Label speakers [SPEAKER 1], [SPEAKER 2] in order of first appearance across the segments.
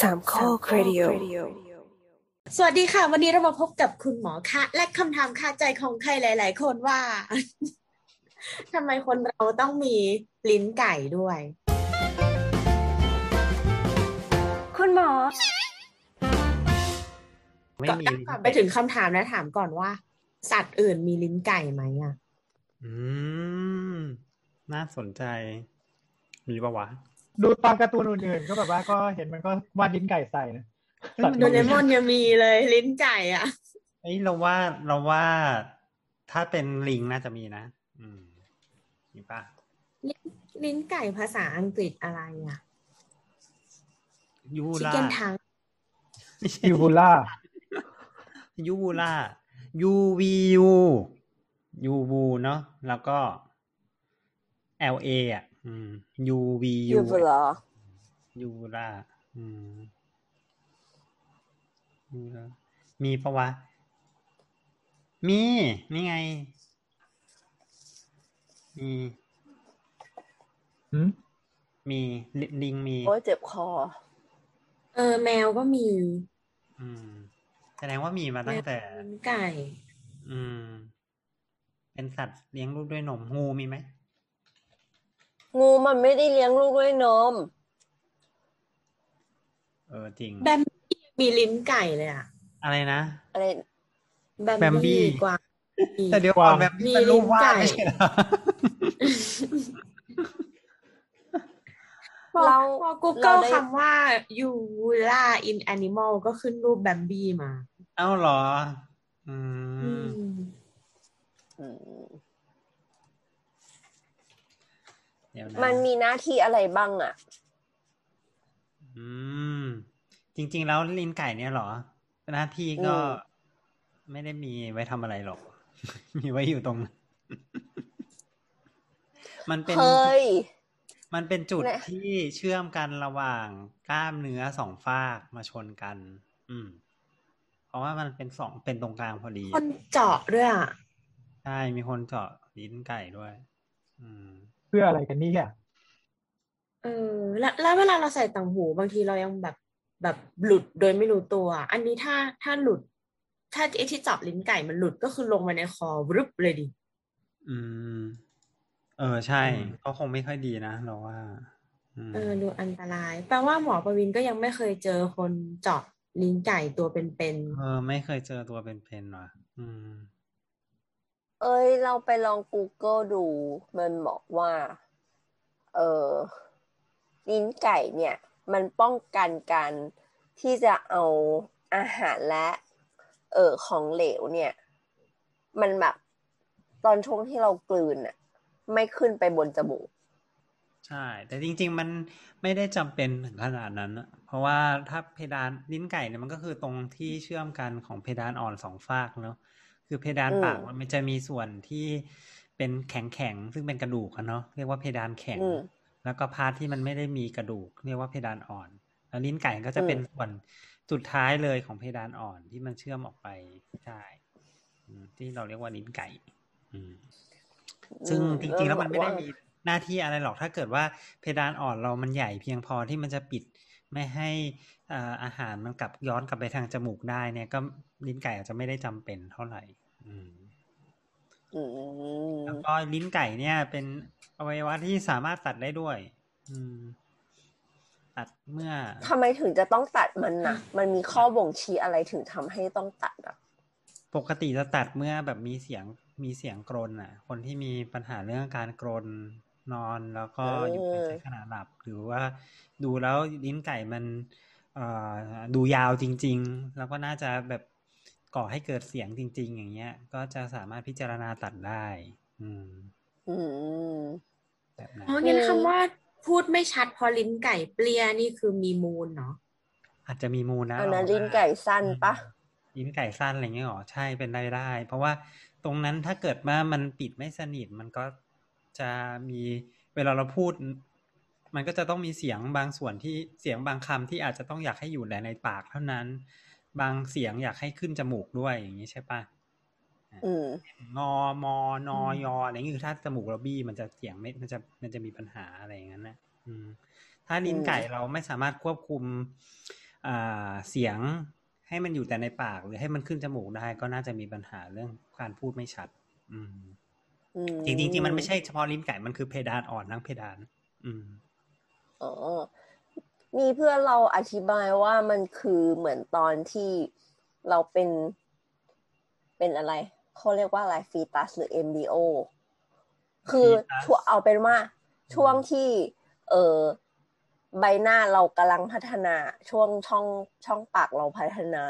[SPEAKER 1] สามข้อครดิโอ
[SPEAKER 2] สวัสดีค่ะ วันนี้เรามาพบกับคุณหมอคะ และคำถามคาใจของใครหลาย ๆ คนว่าทำไมคนเราต้องมีลิ้นไก่ด้วย
[SPEAKER 1] คุณหมอ
[SPEAKER 3] ไม่
[SPEAKER 2] ก่อน
[SPEAKER 3] มี
[SPEAKER 2] ก่อนไปถึงคำถามนะถามก่อนว่า สัตว์อื่นมีลิ้นไก่ไหมอะ
[SPEAKER 3] อืม น่าสนใจ มีปะวะ
[SPEAKER 4] ดูตามการ์ตูนอื่นๆก็แบบว่าก็เห็นมันก็วาดลิ้นไก่ใส่นะ
[SPEAKER 3] เอ้ย
[SPEAKER 4] สัตว์
[SPEAKER 3] มัน
[SPEAKER 2] โดเรมอนยังมีเลยลิ้นไก่อะ
[SPEAKER 3] เอ้ยเราว่าเราว่าถ้าเป็นลิงน่าจะมีนะ อืมมีปะ
[SPEAKER 2] ลิ้นไก่ภาษาอังกฤษอะไรอะ
[SPEAKER 3] ยู
[SPEAKER 2] ชิค
[SPEAKER 3] ล่า
[SPEAKER 2] เก้นทัง
[SPEAKER 3] ไม่ใช่
[SPEAKER 4] ยูบูล่า
[SPEAKER 3] ยูล่ายูวียูยูบูเนาะแล้วก็ L A อะ อืม U V
[SPEAKER 1] ยู
[SPEAKER 3] U
[SPEAKER 1] บลอ
[SPEAKER 3] ยูล่าอืมยูล่ามีปะวะ มี นี่ไง มี
[SPEAKER 4] หืม
[SPEAKER 3] มีลิลิงมี
[SPEAKER 1] โอ้ยเจ็บคอ
[SPEAKER 2] เออ แมวก็มี
[SPEAKER 3] อืม แสดงว่ามีมาตั้งแต่
[SPEAKER 2] ลิ้นไก่
[SPEAKER 3] อืม เป็นสัตว์เลี้ยงลูกด้วยนมงูมีไหม
[SPEAKER 1] งูมันไม่ได้เลี้ยงลูกด้วยนม
[SPEAKER 3] เออจริง
[SPEAKER 2] แบมบี้มีลิ้นไก่เลยอะ
[SPEAKER 3] อะไรนะ
[SPEAKER 1] อะไร
[SPEAKER 2] แบม
[SPEAKER 3] แบมบี้
[SPEAKER 2] บี้กวาง
[SPEAKER 3] แต่เดี๋ยวก่อนแบบ
[SPEAKER 2] มี
[SPEAKER 3] มันรูปวาด
[SPEAKER 2] ลิ้นไก่
[SPEAKER 3] ไม่ใช่เหรอ
[SPEAKER 2] พอ
[SPEAKER 1] เรา
[SPEAKER 2] พอ
[SPEAKER 1] เรา
[SPEAKER 2] Google
[SPEAKER 1] ได้
[SPEAKER 2] คำว่า u l a in animal ก็ขึ้นรูปแบมบี้มา
[SPEAKER 3] เอ้าเหรอ อื
[SPEAKER 2] อื
[SPEAKER 3] ม
[SPEAKER 2] ม
[SPEAKER 1] อืม
[SPEAKER 3] เดี๋ยวนะ
[SPEAKER 1] มันมีหน้าที่อะไรบ้างอะ
[SPEAKER 3] อืม จริง ๆ แล้วลิ้นไก่เนี่ยเหรอ หน้าที่ก็
[SPEAKER 1] อืม
[SPEAKER 3] ไม่ได้มีไว้ทำอะไรหรอก มีไว้อยู่ตรง มันเป็น
[SPEAKER 1] เฮ้ย
[SPEAKER 3] มันเป็นจุด
[SPEAKER 1] เนี่ย
[SPEAKER 3] ที่เชื่อมกันระหว่างกล้ามเนื้อสองฝากมาชนกัน อืม เพราะว่ามันเป็นสองเป็นตรงกลางพอดี
[SPEAKER 2] คนเจาะด้วยอะ
[SPEAKER 3] ใช่ มีคนเจาะลิ้นไก่ด้วย อืม
[SPEAKER 4] เพื่ออะไรกันนี่อะ
[SPEAKER 2] เออแล้วแล้วเวลาเราใส่ต่างหูบางทีเรายังแบบแบบหลุดโดยไม่รู้ตัว อันนี้ถ้าถ้าหลุด ถ้าไอ้ที่เจาะลิ้นไก่มันหลุดก็คือลงมาในคอรึบเลยดิ
[SPEAKER 3] อืม เออใช่ ก็คงไม่ค่อยดีนะเราว่าอืม
[SPEAKER 2] เออดูอันตราย แปลว่าหมอประวินก็ยังไม่เคยเจอคนเจาะลิ้นไก่ตัวเป็น
[SPEAKER 3] เออ ไม่เคยเจอตัวเป็นๆว่ะ อืม
[SPEAKER 1] เอ้ย เราไปลอง Google ดู มันบอกว่า เออลิ้นไก่เนี่ย มันป้องกันการที่จะเอาอาหารและ เออของเหลวเนี่ย มันแบบตอนช่วงที่เรากลืนอะไม่ขึ้นไปบนจมูก
[SPEAKER 3] ใช่ แต่จริง ๆ มันไม่ได้จำเป็นถึงขนาดนั้น เพราะว่าถ้าเพดานลิ้นไก่เนี่ยมันก็คือตรงที่เชื่อมกันของเพดานอ่อนสองฝากเนาะ คือเพดาน
[SPEAKER 1] อืม
[SPEAKER 3] ปากมันจะมีส่วนที่เป็นแข็งๆซึ่งเป็นกระดูกอะเนาะเรียกว่าเพดานแข็ง
[SPEAKER 1] อืม
[SPEAKER 3] แล้วก็พาร์ทที่มันไม่ได้มีกระดูก เรียกว่าเพดานอ่อน แล้วลิ้นไก่ก็จะเป็น
[SPEAKER 1] อืม
[SPEAKER 3] ส่วนสุดท้ายเลยของเพดานอ่อนที่มันเชื่อมออกไปใช่อืมที่เราเรียกว่าลิ้นไก่อืมซึ่งจริงๆแล้วมันไม่ได้มีหน้าที่อะไรหรอกถ้าเกิดว่าเพดานอ่อนเรามันใหญ่เพียงพอที่มันจะปิดไม่ให้ อ่าอาหารมันกลับย้อนกลับไปทางจมูกได้เนี่ยก็ลิ้นไก่อาจจะไม่ได้จำเป็นเท่าไหร่อืม
[SPEAKER 1] อืม
[SPEAKER 3] แล้วก็ลิ้นไก่เนี่ย เป็นอวัยวะที่สามารถตัดได้ด้วย อืม ตัดเมื่อ
[SPEAKER 1] ทำไมถึงจะต้องตัดมันนะมันมีข้อบ่งชี้อะไรถึงทำให้ต้องตัดอะ
[SPEAKER 3] ปกติจะตัดเมื่อแบบมีเสียงมีเสียงกรนอะ คนที่มีปัญหาเรื่องการกรนนอนแล้วก็
[SPEAKER 1] เออ
[SPEAKER 3] อ
[SPEAKER 1] อ
[SPEAKER 3] ยู่ในขณะหลับ หรือว่าดูแล้วลิ้นไก่มันเอ่อ ดูยาวจริง ๆ แล้วก็น่าจะแบบก่อให้เกิดเสียงจริง ๆ อย่างเงี้ย ก็จะสามารถพิจารณาตัดได้ อืม
[SPEAKER 1] อืม
[SPEAKER 3] แบบนั้น
[SPEAKER 2] อ๋องั้น
[SPEAKER 1] อืม
[SPEAKER 2] คำว่าพูดไม่ชัดเพอลิ้นไก่เปรี้ยนี่คือมีมูลเนาะ
[SPEAKER 3] อาจจะมีมูลนะ
[SPEAKER 1] อันนั้น
[SPEAKER 3] เราว่า
[SPEAKER 1] ลิ้นไก่สั้นปะ
[SPEAKER 3] ลิ้นไก่สั้นอะไรเงี้ยหรอใช่เป็นได้ได้ เพราะว่าตรงนั้นถ้าเกิดว่ามันปิดไม่สนิทมันก็จะมีเวลาเราพูด มันก็จะต้องมีเสียงบางส่วนที่เสียงบางคำที่อาจจะต้องอยากให้อยู่แต่ในปากเท่านั้น บางเสียงอยากให้ขึ้นจมูกด้วยอย่างนี้ใช่ปะ
[SPEAKER 1] อืม
[SPEAKER 3] งอมอนอยออะไรเงี้ยคือถ้าจมูกเราบี้มันจะเสียงไม่มันจะมันจะมีปัญหาอะไรอย่างนั้นนะอืม ถ้าลิ้นไก่เราไม่สามารถควบคุมอ่าเสียงให้มันอยู่แต่ในปากหรือให้มันขึ้นจมูกได้ก็น่าจะมีปัญหาเรื่องการพูดไม่ชัด อืม
[SPEAKER 1] อืม
[SPEAKER 3] จริงๆจริงๆมันไม่ใช่เฉพาะลิ้นไก่มันคือเพดานอ่อนทั้งเพดาน อืม
[SPEAKER 1] อ๋อ มีเพื่อนเราอธิบายว่ามันคือเหมือนตอนที่เราเป็นเป็นอะไร เขาเรียกว่าอะไรฟีตัสหรือเอมบ o โอคือ
[SPEAKER 3] fetus
[SPEAKER 1] ช่วงเอาเป็นว่าช่วงที่ เออใบหน้าเรากำลังพัฒนาช่วงช่องช่องปากเราพัฒนา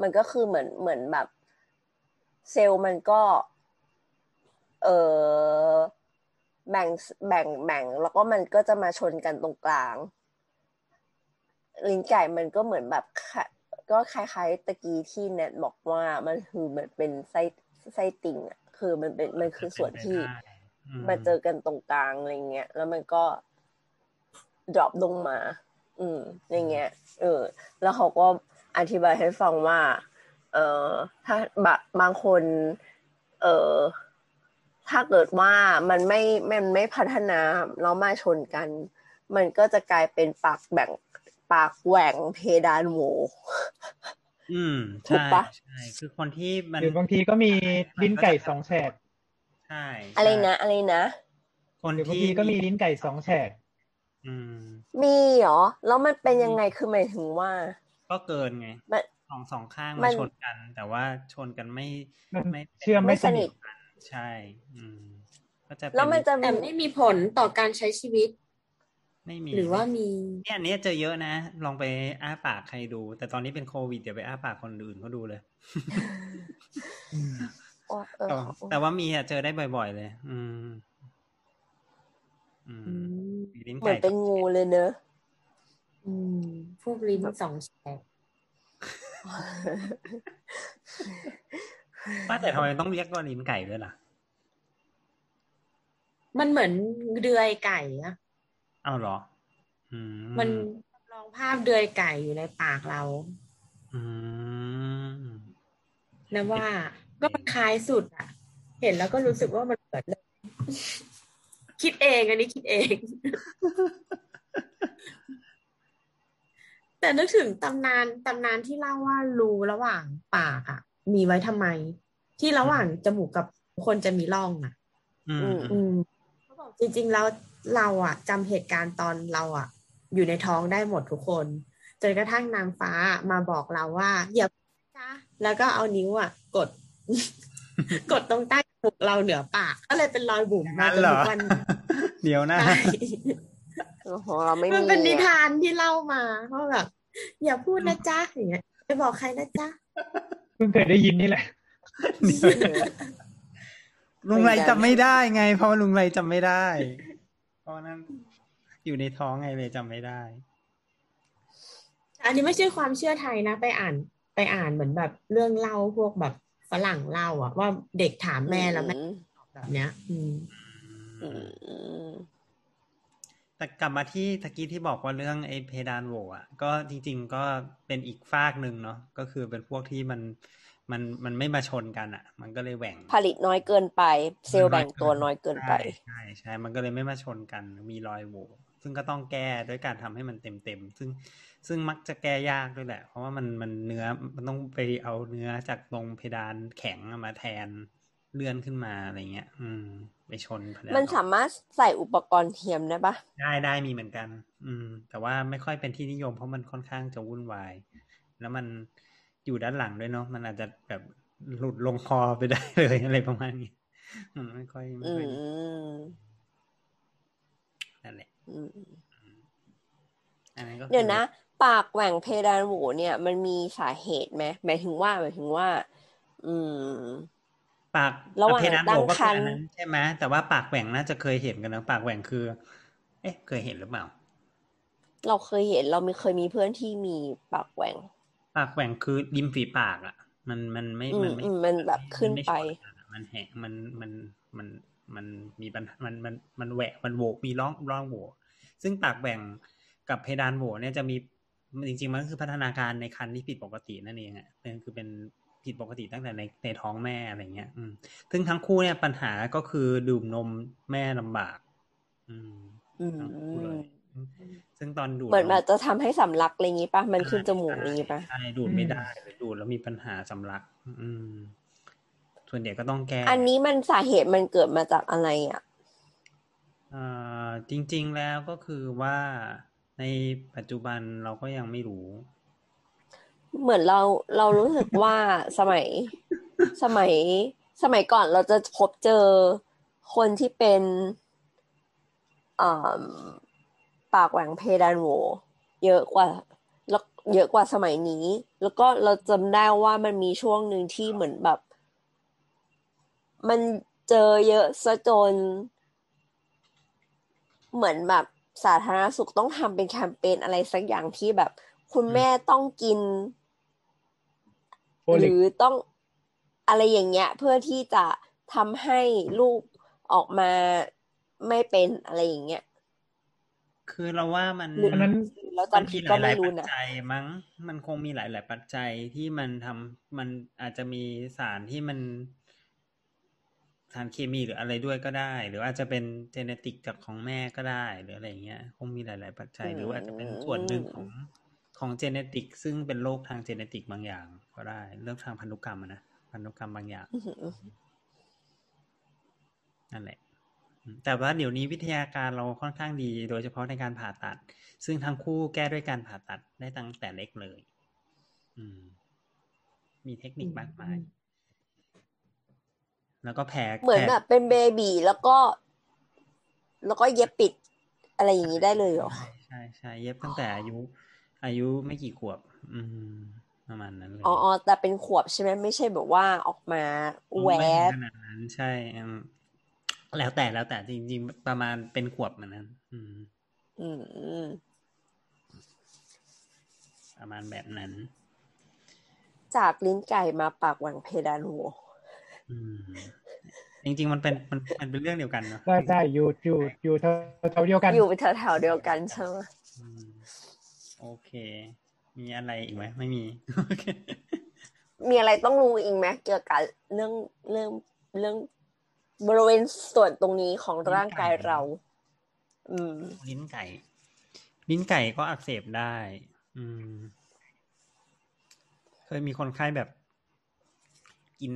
[SPEAKER 1] มันก็คือเหมือนเหมือนแบบ เซลล์มันก็ เออ แบ่งแบ่งแบ่งแล้วก็มันก็จะมาชนกันตรงกลาง ลิ้นไก่มันก็เหมือนแบบค่ะก็คล้ายๆตะกี้ที่แนทบอกว่ามันคือเหมือนเป็นไส้ไส้ติ่งอะคือมันเป็นมันคือส่วนที่
[SPEAKER 3] อืม
[SPEAKER 1] มาเจอกันตรงกลางอะไรเงี้ยแล้วมันก็ดรอปลงมา อืมอย่างเงี้ย เออ แล้วเขาก็อธิบายให้ฟังว่า เออถ้าบะบางคน เออ ถ้าเกิดว่ามันไม่มันไม่พัฒนาแล้วมาชนกัน มันก็จะกลายเป็นปากแบ่งปากแหว่งเพดานโหว
[SPEAKER 3] อืม
[SPEAKER 1] ถูก
[SPEAKER 3] ใช่
[SPEAKER 1] ปะ
[SPEAKER 3] ใช่คือคนที่มัน
[SPEAKER 4] หรือบางทีก็มีลิ้นไก่สองแฉก
[SPEAKER 3] ใช่
[SPEAKER 1] อะไร
[SPEAKER 3] ใช่
[SPEAKER 1] นะอะไรนะ
[SPEAKER 3] คน
[SPEAKER 4] หรือบาง
[SPEAKER 3] ที่
[SPEAKER 4] ทีก็มีลิ้นไก่สองแฉก
[SPEAKER 3] อืม
[SPEAKER 1] มีเหรอ แล้วมันเป็นยังไงคือหมายถึงว่า
[SPEAKER 3] ก็เกินไง
[SPEAKER 1] มัน
[SPEAKER 3] สองสองข้าง
[SPEAKER 1] มั
[SPEAKER 3] มานชนกัน แต่ว่าชนกันไม่
[SPEAKER 4] มัน
[SPEAKER 3] ไม่
[SPEAKER 4] เชื่อม
[SPEAKER 1] ไม่
[SPEAKER 4] ไม่
[SPEAKER 1] ส
[SPEAKER 4] ส
[SPEAKER 1] นิ
[SPEAKER 4] นิ
[SPEAKER 1] ท
[SPEAKER 4] ท
[SPEAKER 3] ใช่ อืมก็จะเป็
[SPEAKER 1] แล้วมันจะ
[SPEAKER 2] แต่ไม่มีผลต่อการใช้ชีวิต
[SPEAKER 3] ไม่มี
[SPEAKER 2] หรือว่ามี
[SPEAKER 3] เนี่ยอันเนี้ยเจอเยอะนะ ลองไปอ้าปากใครดู แต่ตอนนี้เป็นโควิดเดี๋ยวไปอ้าปากคนอื่นเขาดูเลย
[SPEAKER 4] อืม
[SPEAKER 1] โอ๊ยเออ
[SPEAKER 3] แต่
[SPEAKER 1] ขอ
[SPEAKER 3] แต่ว่ามีอะเจอได้บ่อยๆเลย อืม อื
[SPEAKER 2] อื
[SPEAKER 3] ม
[SPEAKER 2] ม
[SPEAKER 3] มีลิ้น
[SPEAKER 1] เหมือ
[SPEAKER 3] ไก่
[SPEAKER 1] นเป็นงูเลยเนอะ
[SPEAKER 2] อืมพวกลิ้นสองแฉก
[SPEAKER 3] ว่าแต่ทำไมต้องเรียกว่าลิ้นไก่ด้วยล่ะ
[SPEAKER 2] มันเหมือนเดือยไก่อะ
[SPEAKER 3] เอาเหรอ อืม
[SPEAKER 2] มันลองภาพเดือยไก่อยู่ในปากเรา
[SPEAKER 3] อืม
[SPEAKER 2] นะว่าก็มันคล้ายสุดอะเห็นแล้วก็รู้สึกว่ามันเหมือนเลยคิดเองอันนี้คิดเอง แต่นึกถึงตำนานตำนานที่เล่าว่ารูระหว่างปากอะ มีไว้ทำไม ที่ระหว่างจมูกกับคนจะมีร่องอะ
[SPEAKER 3] อืม
[SPEAKER 1] อืม
[SPEAKER 2] อืมเขาบอกจริง ๆ แล้วเราอะจำเหตุการณ์ตอนเราอะอยู่ในท้องได้หมดทุกคนจนกระทั่งนางฟ้ามาบอกเราว่าอย่าจ้าแล้วก็เอานิ้วอะกด กดตรงใต้จมูกเราเหนือปาก ก็เลยเป็นรอยบุ๋มมา
[SPEAKER 3] นั่น
[SPEAKER 2] จน
[SPEAKER 3] เหร
[SPEAKER 2] ทุ
[SPEAKER 3] อ
[SPEAKER 2] กวัน
[SPEAKER 3] เดี๋ยวนะ
[SPEAKER 2] ใช่
[SPEAKER 1] ของเราไม่
[SPEAKER 2] มัน
[SPEAKER 1] มี
[SPEAKER 2] เป็นนิ
[SPEAKER 1] อะ
[SPEAKER 2] ทานที่เล่ามาว่าแบบอย่าพูดนะจ๊ะอย่างเงี้ยไปบอกใครนะจ๊ะ
[SPEAKER 4] เพิ่งเคยได้ยินนี่แหละ
[SPEAKER 3] ลุงไรจำไม่ได้ไง เพราะว่าลุงไรจำไม่ได้ เพราะว่านั้นอยู่ในท้องไงเลยจำไม่ได้
[SPEAKER 2] อันนี้ไม่ใช่ความเชื่อไทยนะ ไปอ่านไปอ่านเหมือนแบบเรื่องเล่าพวกแบบฝรั่งเล่าอะว่าเด็กถามแม่แล้วแม่ตอบแบบเนี้ย อืม
[SPEAKER 1] อืมอืม
[SPEAKER 3] แต่กลับมาที่ตะกี้ที่บอกว่าเรื่องไอ้เพดานโหวอะก็จริง ๆ ก็เป็นอีกฟากหนึ่งเนาะก็คือเป็นพวกที่มันมันมันไม่มาชนกันอะ มันก็เลยแหว่ง
[SPEAKER 1] ผลิตน้อยเกินไป เซลล์แบ่งตัวน้อยเกินไป
[SPEAKER 3] ใช่ใช่ใช่มันก็เลยไม่มาชนกัน มีรอยโหว่ซึ่งก็ต้องแก้ด้วยการทำให้มันเต็มเต็มๆซึ่งซึ่งมักจะแก้ยากด้วยแหละ เพราะว่ามันมันเนื้อมันต้องไปเอาเนื้อจากตรงเพดานแข็งมาแทน เลื่อนขึ้นมาอะไรเงี้ย อืม ไปชนเพดาน
[SPEAKER 1] มันสามารถใส่อุปกรณ์เทียมได้ปะ
[SPEAKER 3] ได้ได้มีเหมือนกัน อืม แต่ว่าไม่ค่อยเป็นที่นิยมเพราะมันค่อนข้างจะวุ่นวาย แล้วมันอยู่ด้านหลังด้วยเนาะมันอาจจะแบบหลุดลงคอไปได้เลยอะไรประมาณนี้อืมไม่ค่อยไม่
[SPEAKER 1] อื
[SPEAKER 3] ค่อย
[SPEAKER 1] ม
[SPEAKER 3] นั่นแหละ
[SPEAKER 1] อืม
[SPEAKER 3] อันนั้นก็คือ
[SPEAKER 1] เดี๋ยวนะ ปากแหว่งเพดานโหวเนี่ย มันมีสาเหตุไหมหมายถึงว่าหมายถึงว่า อืม
[SPEAKER 3] ปาก
[SPEAKER 1] ระหว่าง
[SPEAKER 3] เพดานโหวก็
[SPEAKER 1] ตั้งคร
[SPEAKER 3] คือ
[SPEAKER 1] รภ์
[SPEAKER 3] อันนั้นใช่ไหมแต่ว่าปากแหว่งน่าจะเคยเห็นกันนะปากแหว่งคือ เอ๊ะ เคยเห็นหรือเปล่า
[SPEAKER 1] เราเคยเห็นเราไม่เคยมีเพื่อนที่มีปากแหว่ง
[SPEAKER 3] ปากแหว่งคือริมฝีปากอะ มันมันไม่
[SPEAKER 1] อืม
[SPEAKER 3] มันไม่
[SPEAKER 1] อืมมันแบบขึ้นไป
[SPEAKER 3] มัม่ชกัอะมันแหกมันมันมันมันมีปัญหามันมันมันแหวกมันโหวมีร่องร่องโหวซึ่งปากแหว่งกับเพดานโหวเนี่ยจะมีจริงๆมันก็คือพัฒนาการในคันที่ผิดปกตินั่นเองอะเป็นคือเป็น ผิดปกติตั้งแต่ในในท้องแม่อะไรเงี้ย อืม ซึ่งทั้งคู่เนี่ยปัญหาก็คือดื่มนมแม่ลำบากอืม
[SPEAKER 1] อืม
[SPEAKER 3] ทั้งคู่เลยอืซึ่งตอนดูด
[SPEAKER 1] เหมือนแบบจะทำให้สำลักอะไรอย่างงี้ปะมันขึ้นจมูกอะไรอย่างงี้ปะ
[SPEAKER 3] ใช่ ดูดไม่ได้หรือดูดแล้วมีปัญหาสำลัก อืม ส่วนใหญ่ก็ต้องแก้
[SPEAKER 1] อันนี้มันสาเหตุมันเกิดมาจากอะไรอะ
[SPEAKER 3] อ่าจริง ๆแล้วก็คือว่าในปัจจุบันเราก็ยังไม่รู้
[SPEAKER 1] เหมือนเราเรารู้สึกว่าสมัยสมัยสมัยก่อนเราจะพบเจอคนที่เป็นอ่าปากแหว่งเพดานโหวเยอะกว่าแล้วเยอะกว่าสมัยนี้ แล้วก็เราจำได้ว่ามันมีช่วงหนึ่งที่เหมือนแบบ มันเจอเยอะซะจน เหมือนแบบสาธารณสุขต้องทำเป็นแคมเปญอะไรสักอย่างที่แบบ คุณแม่ต้องกิน
[SPEAKER 4] โอ
[SPEAKER 1] ห
[SPEAKER 4] ลิก
[SPEAKER 1] รือต้องอะไรอย่างเงี้ย เพื่อที่จะทำให้ลูกออกมาไม่เป็นอะไรอย่างเงี้ย
[SPEAKER 3] คือเราว่ามัน
[SPEAKER 1] หรือ
[SPEAKER 4] อันนั้น
[SPEAKER 1] แล้ว
[SPEAKER 3] มัน
[SPEAKER 1] จำ
[SPEAKER 3] มี
[SPEAKER 1] ผิด
[SPEAKER 3] ห
[SPEAKER 1] ก็
[SPEAKER 3] ลา
[SPEAKER 1] ไม่
[SPEAKER 3] ยๆ
[SPEAKER 1] รู้
[SPEAKER 3] ปัจ
[SPEAKER 1] นะ
[SPEAKER 3] จัยมั้งมันคงมีหลาย ๆ ปัจจัยที่มันทำมันอาจจะมีสารที่มัน สารเคมีหรืออะไรด้วยก็ได้ หรืออาจจะเป็นเจเนติกจากของแม่ก็ได้ หรืออะไรเงี้ย คงมีหลาย ๆ ปัจจัยหรือว่าอาจจะเป็นส่วนหนึ่งของ ของเจเนติกซึ่งเป็นโรคทางเจเนติกบางอย่าง ก็ได้เรื่องทางพันธุกรรมอะนะพันธุกรรมบางอย่าง
[SPEAKER 1] อื้อหือ
[SPEAKER 3] นั่นแหละอืมแต่ว่าเดี๋ยวนี้วิทยาการเราค่อนข้างดี โดยเฉพาะในการผ่าตัด ซึ่งทั้งคู่แก้ด้วยการผ่าตัดได้ตั้งแต่เล็กเลย อืม มีเทคนิคมากมาย แล้วก็แผล
[SPEAKER 1] เหมือน
[SPEAKER 3] ผล
[SPEAKER 1] แบบเป็นเบบีแล้วก็ แล้วก็เย็บปิด อะไรอย่างนี้ได้เลยเหรอ
[SPEAKER 3] ใช่ใช่ใช่เย็บตั้งแต่อายุ อายุไม่กี่ขวบ อืมประมาณนั้นเลย
[SPEAKER 1] อ๋ออ๋อแต่เป็นขวบใช่ไหมไม่ใช่แบบว่าออกมาแหว
[SPEAKER 3] ไม่ถึ
[SPEAKER 1] บ
[SPEAKER 3] งขนาดนั้นใช่อืมแล้วแต่แล้วแต่จริง ๆ ประมาณเป็นขวบเหมือนนั้น อืม
[SPEAKER 1] อืม
[SPEAKER 3] ประมาณแบบนั้น
[SPEAKER 1] จากลิ้นไก่มาปากแหว่งเพดานโหว
[SPEAKER 3] อืมจริง ๆ มันเป็นมันมันเป็นเรื่องเดียวกันเนาะ
[SPEAKER 4] ได้ได้อยู่อยู่อยู่แถวๆเดียวกัน
[SPEAKER 1] อยู่แถวๆเดียวกันใช่ไหม
[SPEAKER 3] อืม โอเค มีอะไรอีกไหมไม่มีโอเค
[SPEAKER 1] มีอะไรต้องรู้อีกไหมเกี่ยวกับเรื่องเรื่องเรื่องบริเวณส่วนตรงนี้ของร่างกายเรา อืม
[SPEAKER 3] ลิ้นไก่ ลิ้นไก่ก็อักเสบได้ อืม เคยมีคนไข้แบบ กิน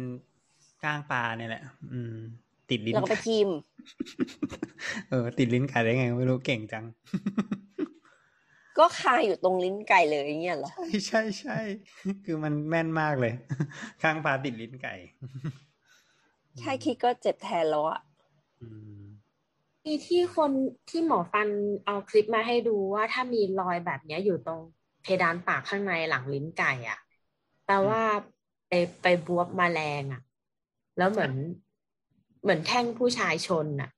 [SPEAKER 3] ก้างปลาเนี่ยแหละ อืม ติดลิ้น
[SPEAKER 1] แล้วก็ไป
[SPEAKER 3] ไก่
[SPEAKER 1] ทิม
[SPEAKER 3] เออ ติดลิ้นไก่ได้ไง ไม่รู้เก่งจัง
[SPEAKER 1] ก็คาอยู่ตรงลิ้นไก่เลยอย่างเงี้ยเหรอ
[SPEAKER 3] ใช่ใช่ใช่คือมันแม่นมากเลย ข้างปลาติดลิ้นไก่
[SPEAKER 1] แค่คิดก็เจ็บแทนแล้วอะ
[SPEAKER 3] อืม
[SPEAKER 2] มีที่คนที่หมอฟันเอาคลิปมาให้ดูว่าถ้ามีรอยแบบเนี้ยอยู่ตรงเพดานปากข้างในหลังลิ้นไก่อะแปลว่าไปไปบวบแมลงอะแล้วเหมือนเหมือนแท่งผู้ชายชนอะ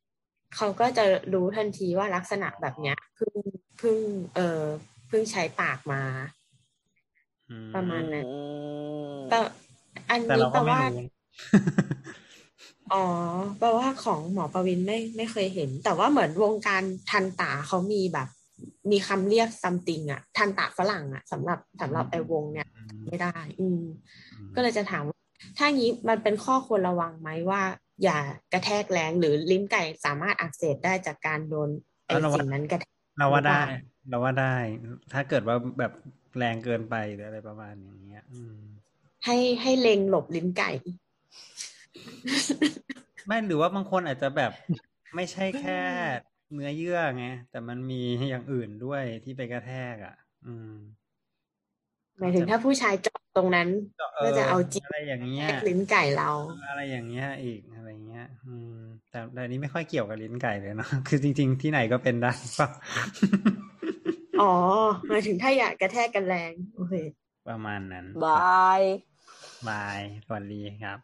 [SPEAKER 2] เขาก็จะรู้ทันทีว่าลักษณะแบบเนี้ยเพิ่ง เพิ่งเออเพิ่งใช้ปากมา
[SPEAKER 3] อืม
[SPEAKER 2] ประมาณนั้น
[SPEAKER 1] อืม
[SPEAKER 2] แต่อัน
[SPEAKER 3] แต่
[SPEAKER 2] นี้
[SPEAKER 3] เรา
[SPEAKER 2] แป
[SPEAKER 3] ก็
[SPEAKER 2] ล
[SPEAKER 3] ไม่
[SPEAKER 2] ว่า
[SPEAKER 3] รู้
[SPEAKER 2] อ๋อแปลว่าของหมอประวินไม่ไม่เคยเห็น แต่ว่าเหมือนวงการทันตาเขามีแบบ มีคำเรียกซัมติงอะทันตาฝรั่งอะสำหรับสำหรับไอ้วงเนี่ย ไม่ได้ อืม ก็เลยจะถามว่าถ้างี้มันเป็นข้อควรระวังไหมว่า อย่ากระแทกแรงหรือลิ้นไก่สามารถอักเสบได้จากการโดนไอ้
[SPEAKER 3] เราว่า
[SPEAKER 2] สิ่งนั้นกระแทก
[SPEAKER 3] เราว่าได้
[SPEAKER 2] หรือเปล่า
[SPEAKER 3] เราว่าได้ ถ้าเกิดว่าแบบแรงเกินไปหรืออะไรประมาณอย่างเงี้ยอืม
[SPEAKER 2] ให้ให้เล็งหลบลิ้นไก่
[SPEAKER 3] ไม่หรือว่าบางคนอาจจะแบบไม่ใช่แค่เนื้อเยื่อไงแต่มันมีอย่างอื่นด้วยที่ไปกระแทกอะ อืม
[SPEAKER 2] หมายถึงถ้าผู้ชายเจาะตรงนั้นก็จะเอาจิ๊บ
[SPEAKER 3] อะไรอย่างเงี้ย
[SPEAKER 2] แทกลิ้นไก่เรา
[SPEAKER 3] อะไรอย่างเงี้ยอีกอะไรเงี้ย อืม แต่แต่อันนี้ไม่ค่อยเกี่ยวกับลิ้นไก่เลยเนาะคือจริง ๆ ที่ไหนก็เป็นได้ป่ะ
[SPEAKER 2] อ๋อหมายถึงถ้าอยากกระแทกกันแรงโอเค
[SPEAKER 3] ประมาณนั้น
[SPEAKER 1] บาย
[SPEAKER 3] บายสวัสดีครับ